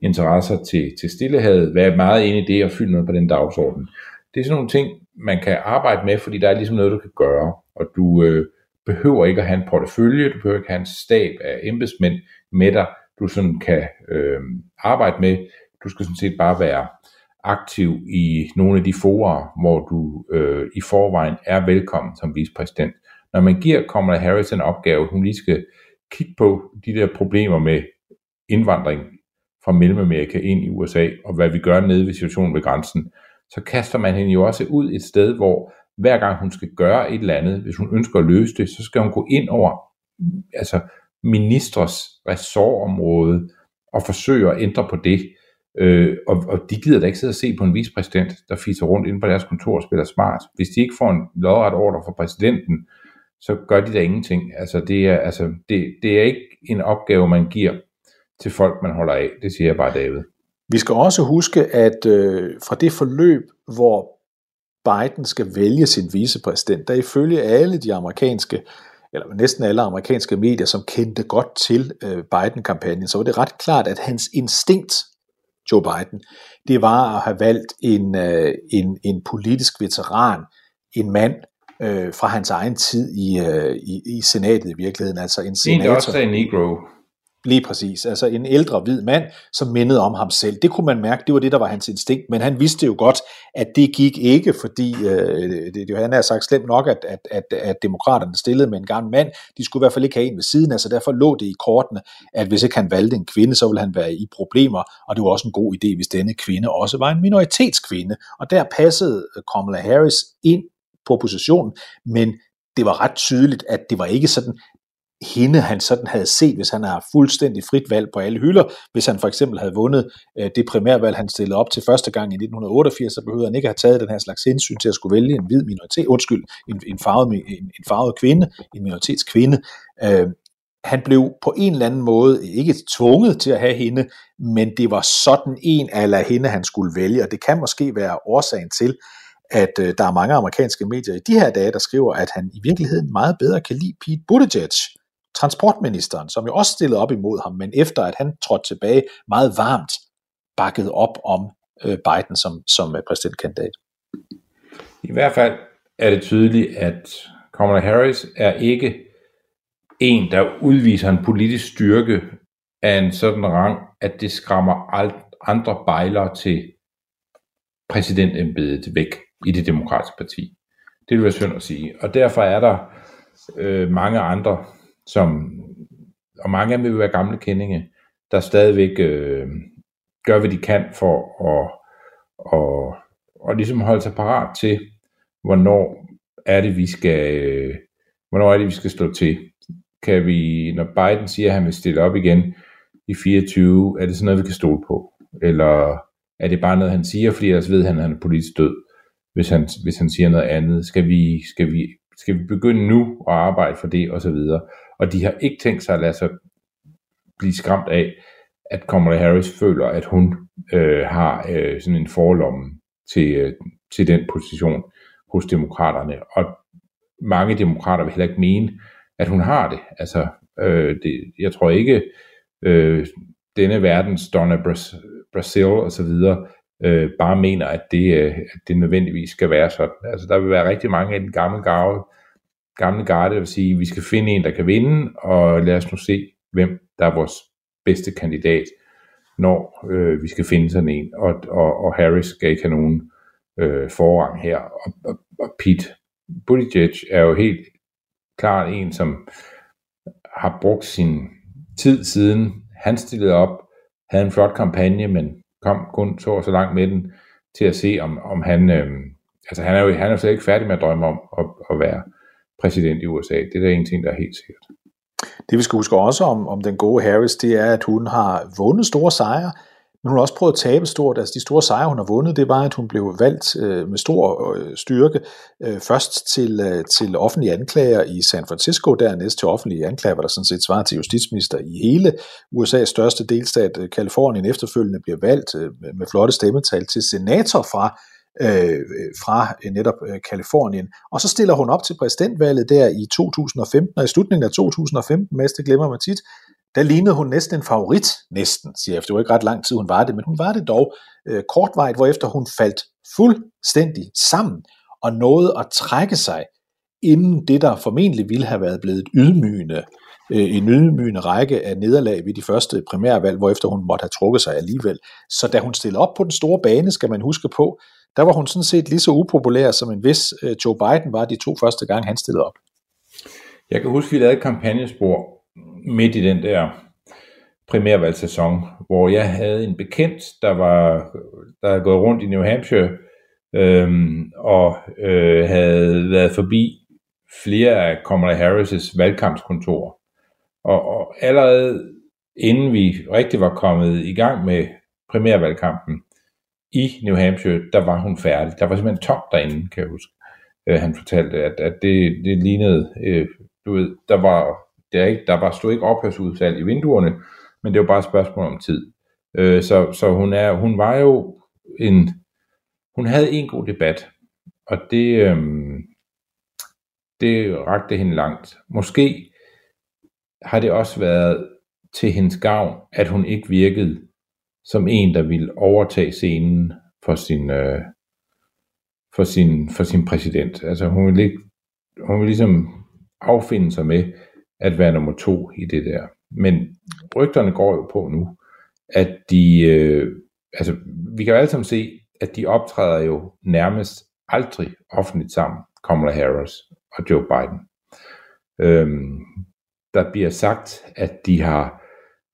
interesser til, til Stillehavet, være meget inde i det og fylde noget på den dagsorden. Det er sådan nogle ting, man kan arbejde med, fordi der er ligesom noget, du kan gøre, og du øh, behøver ikke at have en portefølje, du behøver ikke have en stab af embedsmænd med dig, du sådan kan øh, arbejde med. Du skal sådan set bare være aktiv i nogle af de forer, hvor du øh, i forvejen er velkommen som vicepræsident. Når man giver Kamala Harris en opgave, hun lige skal kigge på de der problemer med indvandring fra Mellemamerika ind i USA, og hvad vi gør nede ved situationen ved grænsen, så kaster man hende jo også ud et sted, hvor hver gang hun skal gøre et eller andet, hvis hun ønsker at løse det, så skal hun gå ind over altså ministres ressortområde og forsøge at ændre på det. Øh, og, og de gider da ikke sidde og se på en vicepræsident, der fiser rundt inde på deres kontor og spiller smart. Hvis de ikke får en lodret ordre fra præsidenten, så gør de da ingenting. Altså, det er, altså, det, det er ikke en opgave, man giver til folk, man holder af. Det siger jeg bare, David. Vi skal også huske, at øh, fra det forløb, hvor Biden skal vælge sin vicepræsident, der ifølge alle de amerikanske, eller næsten alle amerikanske medier, som kendte godt til øh, Biden-kampagnen, så var det ret klart, at hans instinkt, Joe Biden, det var at have valgt en, øh, en, en politisk veteran, en mand øh, fra hans egen tid i, øh, i, i senatet i virkeligheden, altså en senator. En, der også er negro. Lige præcis. Altså en ældre hvid mand, som mindede om ham selv. Det kunne man mærke, det var det, der var hans instinkt, men han vidste jo godt, at det gik ikke, fordi øh, det, det, han har sagt slemt nok, at, at, at, at demokraterne stillede med en gammel mand. De skulle i hvert fald ikke have en ved siden af, så derfor lå det i kortene, at hvis ikke han valgte en kvinde, så ville han være i problemer, og det var også en god idé, hvis denne kvinde også var en minoritetskvinde. Og der passede øh, Kamala Harris ind på positionen, men det var ret tydeligt, at det var ikke sådan hende, han sådan havde set, hvis han har fuldstændig frit valg på alle hylder. Hvis han for eksempel havde vundet øh, det primærvalg, han stillede op til første gang i 1988, så behøvede han ikke have taget den her slags hensyn til at skulle vælge en hvid minoritet, undskyld, en, en, farvet, en, en farvet kvinde, en minoritetskvinde. Øh, han blev på en eller anden måde ikke tvunget til at have hende, men det var sådan en af hende, han skulle vælge, og det kan måske være årsagen til, at øh, der er mange amerikanske medier i de her dage, der skriver, at han i virkeligheden meget bedre kan lide Pete Buttigieg, transportministeren, som jo også stillede op imod ham, men efter at han trådte tilbage meget varmt, bakket op om øh, Biden som, som øh, præsidentkandidat. I hvert fald er det tydeligt, at Kamala Harris er ikke en, der udviser en politisk styrke af en sådan rang, at det skræmmer alt andre bejlere til præsidentembedet væk i det demokratiske parti. Det vil være synd at sige. Og derfor er der øh, mange andre som, og mange af dem vil være gamle kendinge, der stadigvæk øh, gør, hvad de kan for at, og, og ligesom holde sig parat til, hvornår er det, vi skal, øh, hvornår er det, vi skal slå til. Kan vi, når Biden siger, at han vil stille op igen i 24, er det sådan noget, vi kan stole på? Eller er det bare noget, han siger, fordi ellers ved han, at han er politisk død, hvis han, hvis han siger noget andet? Skal vi, skal vi, skal vi begynde nu at arbejde for det, og så videre? Og de har ikke tænkt sig at lade sig blive skræmt af, at Kamala Harris føler, at hun øh, har øh, sådan en forlomme til, øh, til den position hos demokraterne. Og mange demokrater vil heller ikke mene, at hun har det. Altså, øh, det, jeg tror ikke, øh, denne verdens Donna Brasil og så videre, øh, bare mener, at det, øh, at det nødvendigvis skal være sådan. Altså, der vil være rigtig mange af den gamle gave, gamle garde, der vil sige, at vi skal finde en, der kan vinde, og lad os nu se, hvem der er vores bedste kandidat, når øh, vi skal finde sådan en. Og, og, og Harris skal ikke have nogen øh, forrang her. Og, og, og Pete Buttigieg er jo helt klart en, som har brugt sin tid siden han stillede op, havde en flot kampagne, men kom kun så og så langt med den, til at se, om, om han, øh, altså han er jo han er slet ikke færdig med at drømme om at, at være præsident i USA. Det er der en ting, der er helt sikkert. Det vi skal huske også om, om den gode Harris, det er, at hun har vundet store sejre, men hun har også prøvet at tabe stort. Altså de store sejre, hun har vundet, det var, at hun blev valgt øh, med stor øh, styrke øh, først til, øh, til offentlige anklager i San Francisco, dernæst til offentlige anklager, hvor der sådan set svarer til justitsminister i hele USA's største delstat, øh, Kalifornien, efterfølgende bliver valgt øh, med flotte stemmetal til senator fra øh, fra øh, netop øh, Kalifornien. Og så stiller hun op til præsidentvalget der i 2015, og i slutningen af 2015, mest det glemmer man tit, der lignede hun næsten en favorit, næsten, siger jeg, det var ikke ret lang tid, hun var det, men hun var det dog øh, kortvejt, hvorefter hun faldt fuldstændig sammen og nåede at trække sig inden det, der formentlig ville have været blevet ydmygende, øh, en ydmygende række af nederlag ved de første primærvalg, hvorefter hun måtte have trukket sig alligevel. Så da hun stillede op på den store bane, skal man huske på, der var hun sådan set lige så upopulær, som en vis øh, Joe Biden var de to første gange, han stillede op. Jeg kan huske, at vi lavede et kampagnespor midt i den der primærvalgssæson, hvor jeg havde en bekendt, der var der havde gået rundt i New Hampshire øhm, og øh, havde været forbi flere af Kamala Harris' valgkampskontorer. Og, og allerede inden vi rigtig var kommet i gang med primærvalgkampen i New Hampshire, der var hun færdig. Der var simpelthen tomt derinde, kan jeg huske. Øh, han fortalte, at, at det, det lignede, øh, du ved, der var, der, ikke, der var stod ikke ophørsudsalg i vinduerne, men det var bare et spørgsmål om tid. Øh, så så hun, er, hun var jo en, hun havde en god debat, og det, øh, det rakte hende langt. Måske har det også været til hendes gavn, at hun ikke virkede som en, der ville overtage scenen for sin, øh, for sin, for sin præsident. Altså hun ville, ikke, hun ville ligesom affinde sig med at være nummer to i det der. Men rygterne går jo på nu, at de, øh, altså vi kan jo alle sammen se, at de optræder jo nærmest aldrig offentligt sammen, Kamala Harris og Joe Biden. Øhm, der bliver sagt, at de har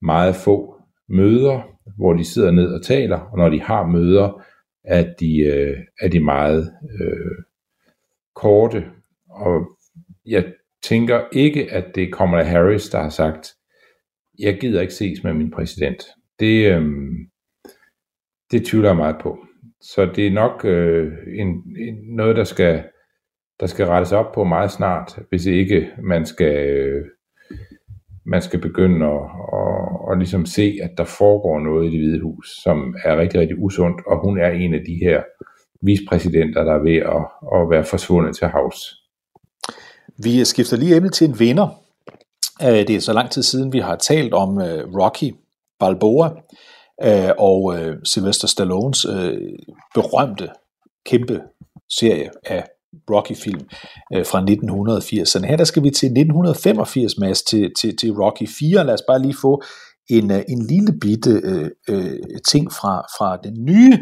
meget få møder, hvor de sidder ned og taler, og når de har møder, at de, øh, er de meget øh, korte. Og jeg tænker ikke, at det kommer af Harris, der har sagt, jeg gider ikke ses med min præsident. Det, øh, det tvivler jeg meget på. Så det er nok øh, en, en, noget, der skal, der skal rettes op på meget snart, hvis ikke man skal, øh, man skal begynde at, at, at ligesom se, at der foregår noget i det hvide hus, som er rigtig, rigtig usundt, og hun er en af de her vicepræsidenter, der er ved at, at være forsvundet til havs. Vi skifter lige emne til en vinder. Øh, det er så lang tid siden, vi har talt om øh, Rocky Balboa øh, og Sylvester Stallones berømte kæmpe serie af Rocky-film fra 1980'erne. Her der skal vi til 1985, Mads, til, til, til Rocky 4. Lad os bare lige få en, en lille bitte øh, øh, ting fra, fra den nye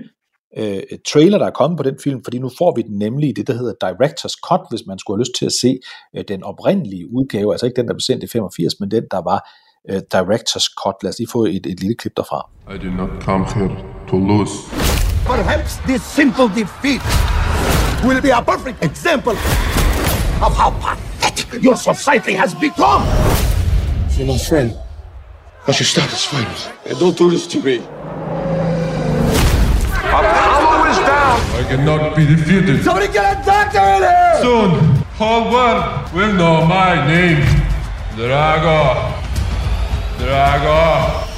øh, trailer, der er kommet på den film, fordi nu får vi den nemlig i det, der hedder Director's Cut, hvis man skulle have lyst til at se øh, den oprindelige udgave, altså ikke den, der blev sendt i 85, men den, der var øh, Director's Cut. Lad os lige få et, et lille klip derfra. I did not come here to lose. Perhaps this simple defeat will be a perfect example of how pathetic your society has become. You're my friend. I should stop this fight. And don't do this to me. Apollo is down. I cannot be defeated. Somebody get a doctor in here. Soon, whole world will know my name. Drago. Drago.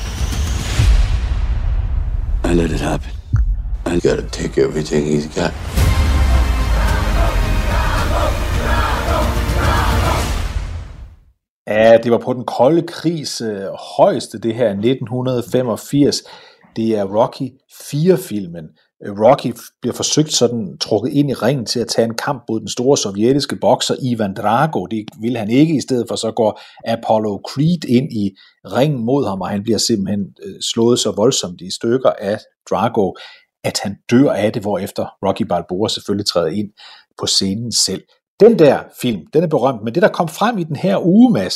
I let it happen. I gotta take everything he's got. Ja, det var på den kolde krigs øh, højeste, det her 1985. Det er Rocky 4-filmen. Øh, Rocky bliver forsøgt sådan trukket ind i ringen til at tage en kamp mod den store sovjetiske bokser Ivan Drago. Det vil han ikke, i stedet for så går Apollo Creed ind i ringen mod ham, og han bliver simpelthen øh, slået så voldsomt i stykker af Drago, at han dør af det, hvorefter Rocky Balboa selvfølgelig træder ind på scenen selv. Den der film, den er berømt, men det der kom frem i den her uge, Mads,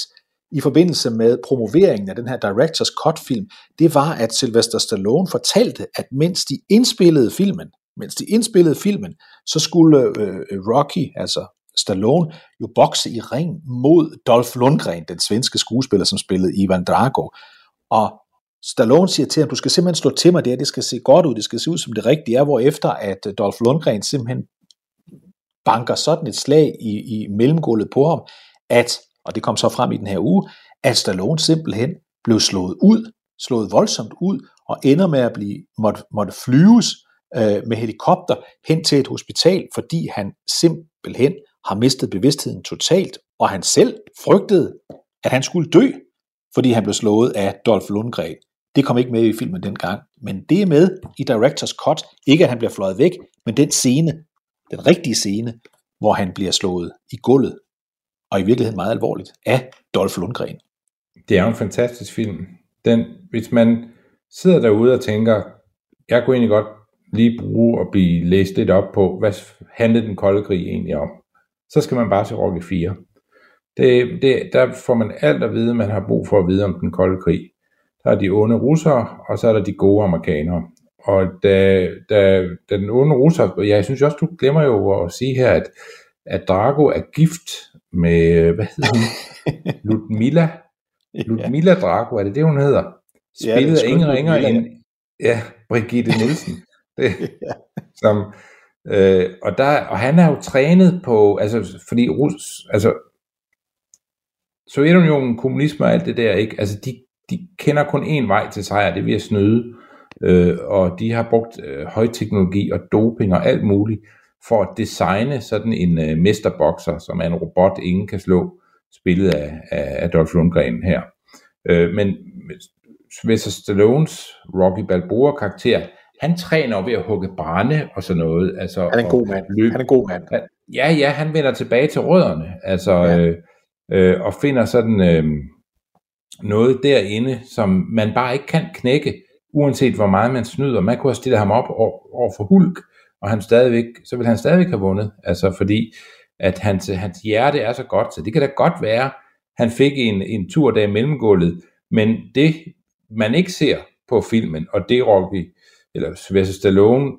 i forbindelse med promoveringen af den her Directors Cut film, det var, at Sylvester Stallone fortalte, at mens de indspillede filmen, mens de indspillede filmen, så skulle øh, Rocky, altså Stallone, jo bokse i ring mod Dolph Lundgren, den svenske skuespiller, som spillede Ivan Drago. Og Stallone siger til ham, du skal simpelthen slå til mig der, det skal se godt ud, det skal se ud som det rigtige er, hvor efter at øh, Dolph Lundgren simpelthen banker sådan et slag i, i mellemgulvet på ham, at, og det kom så frem i den her uge, at Stallone simpelthen blev slået ud, slået voldsomt ud, og ender med at blive måtte, måtte flyves øh, med helikopter hen til et hospital, fordi han simpelthen har mistet bevidstheden totalt, og han selv frygtede, at han skulle dø, fordi han blev slået af Dolph Lundgren. Det kom ikke med i filmen dengang, men det er med i Directors Cut. Ikke at han bliver fløjet væk, men den scene, den rigtige scene, hvor han bliver slået i gulvet, og i virkeligheden meget alvorligt, af Dolph Lundgren. Det er jo en fantastisk film. Den, hvis man sidder derude og tænker, jeg kunne egentlig godt lige bruge at blive læst lidt op på, hvad handlede den kolde krig egentlig om, så skal man bare se Rocky 4. Det, det, der får man alt at vide, man har brug for at vide om den kolde krig. Der er de onde russere, og så er der de gode amerikanere. Og da, da, da den onde russer, ja, jeg synes også, du glemmer jo at sige her, at, at Drago er gift med, hvad hedder hun? Ludmilla. Ludmilla Drago, er det det, hun hedder? Spillet ja, af ingen ringer end, Ja, Brigitte Nielsen. Det, som, øh, og, der, og han er jo trænet på, altså fordi Rus, altså Sovjetunionen, kommunisme og alt det der, ikke? Altså de, de kender kun én vej til sejr, det ved at snyde, øh, og de har brugt øh, højteknologi og doping og alt muligt for at designe sådan en øh, mesterbokser, som er en robot, ingen kan slå, spillet af, af Adolf Lundgren her. Øh, men Sylvester Stallones Rocky Balboa karakter, han træner ved at hugge brænde og sådan noget. Altså, han er en god mand. Løb. Han er en god mand. Ja, ja, han vender tilbage til rødderne, altså, ja. øh, øh, og finder sådan øh, noget derinde, som man bare ikke kan knække, uanset hvor meget man snyder. Man kunne have stillet ham op over, over for Hulk, og han stadigvæk, så vil han stadigvæk have vundet, altså fordi at hans, hans hjerte er så godt, så det kan da godt være, han fik en, en tur der i mellemgulvet, men det man ikke ser på filmen, og det Rocky, eller Sylvester Stallone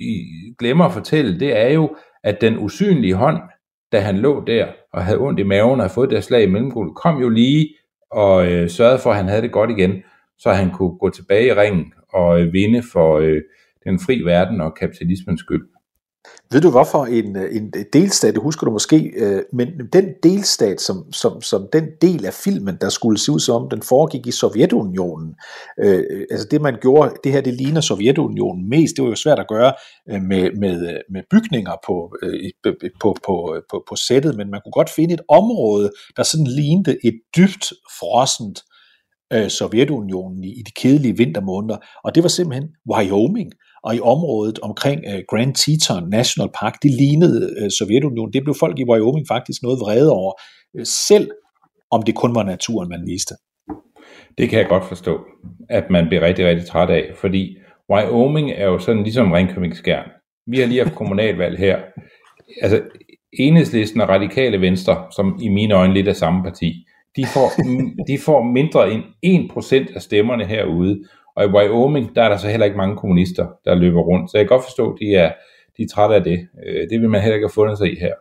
i, glemmer at fortælle, det er jo, at den usynlige hånd, da han lå der og havde ondt i maven og havde fået det slag i mellemgulvet, kom jo lige og øh, sørgede for, at han havde det godt igen, så han kunne gå tilbage i ringen og øh, vinde for øh, den fri verden og kapitalismens skyld. Ved du hvorfor en, øh, en delstat, det husker du måske, øh, men den delstat, som, som, som den del af filmen, der skulle se ud som den foregik i Sovjetunionen, øh, øh, altså det man gjorde, det her det ligner Sovjetunionen mest, det var jo svært at gøre øh, med, med, øh, med bygninger på, øh, på, på, på, på sættet, men man kunne godt finde et område, der sådan lignede et dybt frossent øh, Sovjetunionen i, i de kedelige vintermåneder, og det var simpelthen Wyoming og i området omkring øh, Grand Teton National Park, det lignede øh, Sovjetunionen. Det blev folk i Wyoming faktisk noget vrede over, øh, selv om det kun var naturen, man viste. Det kan jeg godt forstå, at man bliver rigtig, rigtig træt af, fordi Wyoming er jo sådan ligesom Ringkøbing Skjern. Vi har lige haft kommunalvalg her. Altså, enhedslisten og radikale venstre, som i mine øjne lidt er samme parti, de får, de får mindre end 1% af stemmerne herude, og i Wyoming, der er der så heller ikke mange kommunister, der løber rundt. Så jeg kan godt forstå, at de er, de er trætte af det. Øh, det vil man heller ikke have fundet sig i her.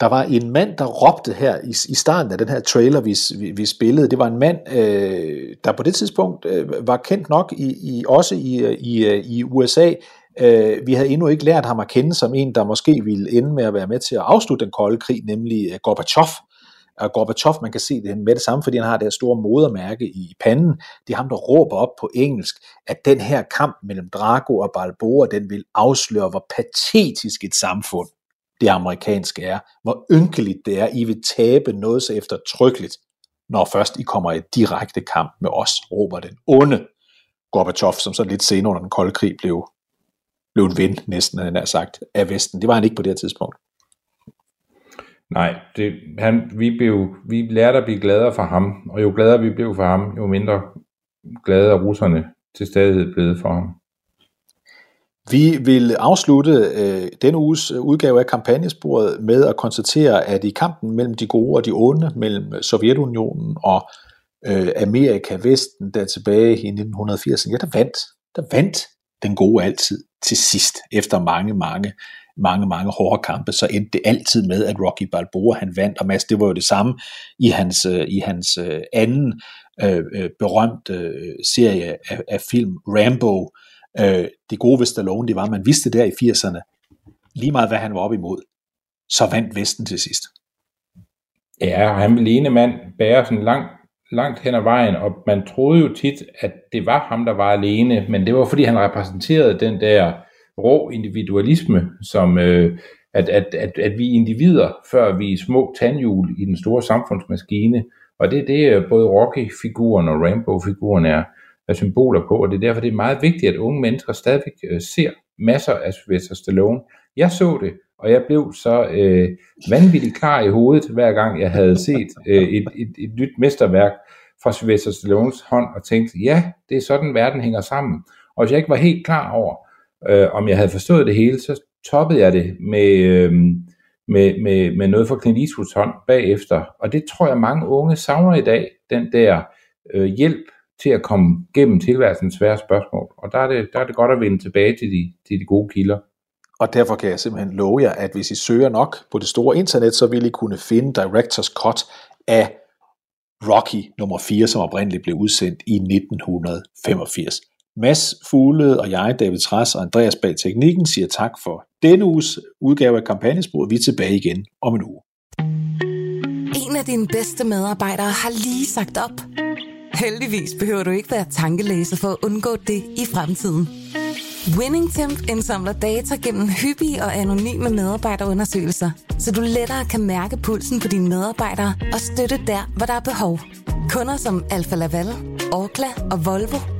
Der var en mand, der råbte her i, i starten af den her trailer, vi, vi, vi spillede. Det var en mand, øh, der på det tidspunkt øh, var kendt nok i, i også i, i, øh, i USA. Øh, vi havde endnu ikke lært ham at kende som en, der måske ville ende med at være med til at afslutte den kolde krig, nemlig øh, Gorbachev. Og Gorbachev, man kan se det med det samme, fordi han har det her store modermærke i panden. Det er ham, der råber op på engelsk, at den her kamp mellem Drago og Balboa, den vil afsløre, hvor patetisk et samfund det amerikanske er. Hvor ynkeligt det er, I vil tabe noget så eftertrykkeligt, når først I kommer i direkte kamp med os, råber den onde Gorbachev, som så lidt senere under den kolde krig blev, blev en ven, næsten han har sagt, af Vesten. Det var han ikke på det her tidspunkt. Nej, det, han, vi, blev, vi lærte at blive gladere for ham, og jo gladere vi blev for ham, jo mindre glade er russerne til stadighed blevet for ham. Vi vil afslutte øh, denne uges øh, udgave af kampagnesporet med at konstatere, at i kampen mellem de gode og de onde, mellem øh, Sovjetunionen og øh, Amerika Vesten, der tilbage i 1980'erne, ja, der vandt, der vandt den gode altid til sidst, efter mange, mange mange, mange hårde kampe, så endte det altid med, at Rocky Balboa han vandt, og Mads, det var jo det samme i hans, øh, i hans øh, anden øh, øh berømte øh, serie af, af film, Rambo. Øh, det gode ved Stallone, det var, at man vidste der i 80'erne, lige meget hvad han var op imod, så vandt Vesten til sidst. Ja, han ville ene mand bære sådan langt, langt hen ad vejen, og man troede jo tit, at det var ham, der var alene, men det var fordi, han repræsenterede den der rå individualisme, som øh, at, at, at, at vi er individer, før vi er små tandhjul i den store samfundsmaskine. Og det er det, både Rocky-figuren og Rambo-figuren er, er symboler på, og det er derfor, det er meget vigtigt, at unge mennesker stadigvæk øh, ser masser af Sylvester Stallone. Jeg så det, og jeg blev så øh, vanvittigt klar i hovedet, hver gang jeg havde set øh, et, et, et nyt mesterværk fra Sylvester Stallones hånd, og tænkte, ja, det er sådan, verden hænger sammen. Og hvis jeg ikke var helt klar over, øh, om jeg havde forstået det hele, så toppede jeg det med, øh, med, med, med noget fra Clint Eastwoods hånd bagefter. Og det tror jeg mange unge savner i dag, den der øh, hjælp til at komme gennem tilværelsens svære spørgsmål. Og der er det, der er det godt at vende tilbage til de, til de gode kilder. Og derfor kan jeg simpelthen love jer, at hvis I søger nok på det store internet, så vil I kunne finde Directors Cut af Rocky nummer 4, som oprindeligt blev udsendt i 1985. Mads Fugle og jeg, David Træs og Andreas bag teknikken, siger tak for denne uges udgave af kampagnesporet. Vi er tilbage igen om en uge. En af dine bedste medarbejdere har lige sagt op. Heldigvis behøver du ikke være tankelæser for at undgå det i fremtiden. WinningTemp indsamler data gennem hyppige og anonyme medarbejderundersøgelser, så du lettere kan mærke pulsen på dine medarbejdere og støtte der, hvor der er behov. Kunder som Alfa Laval, Orkla og Volvo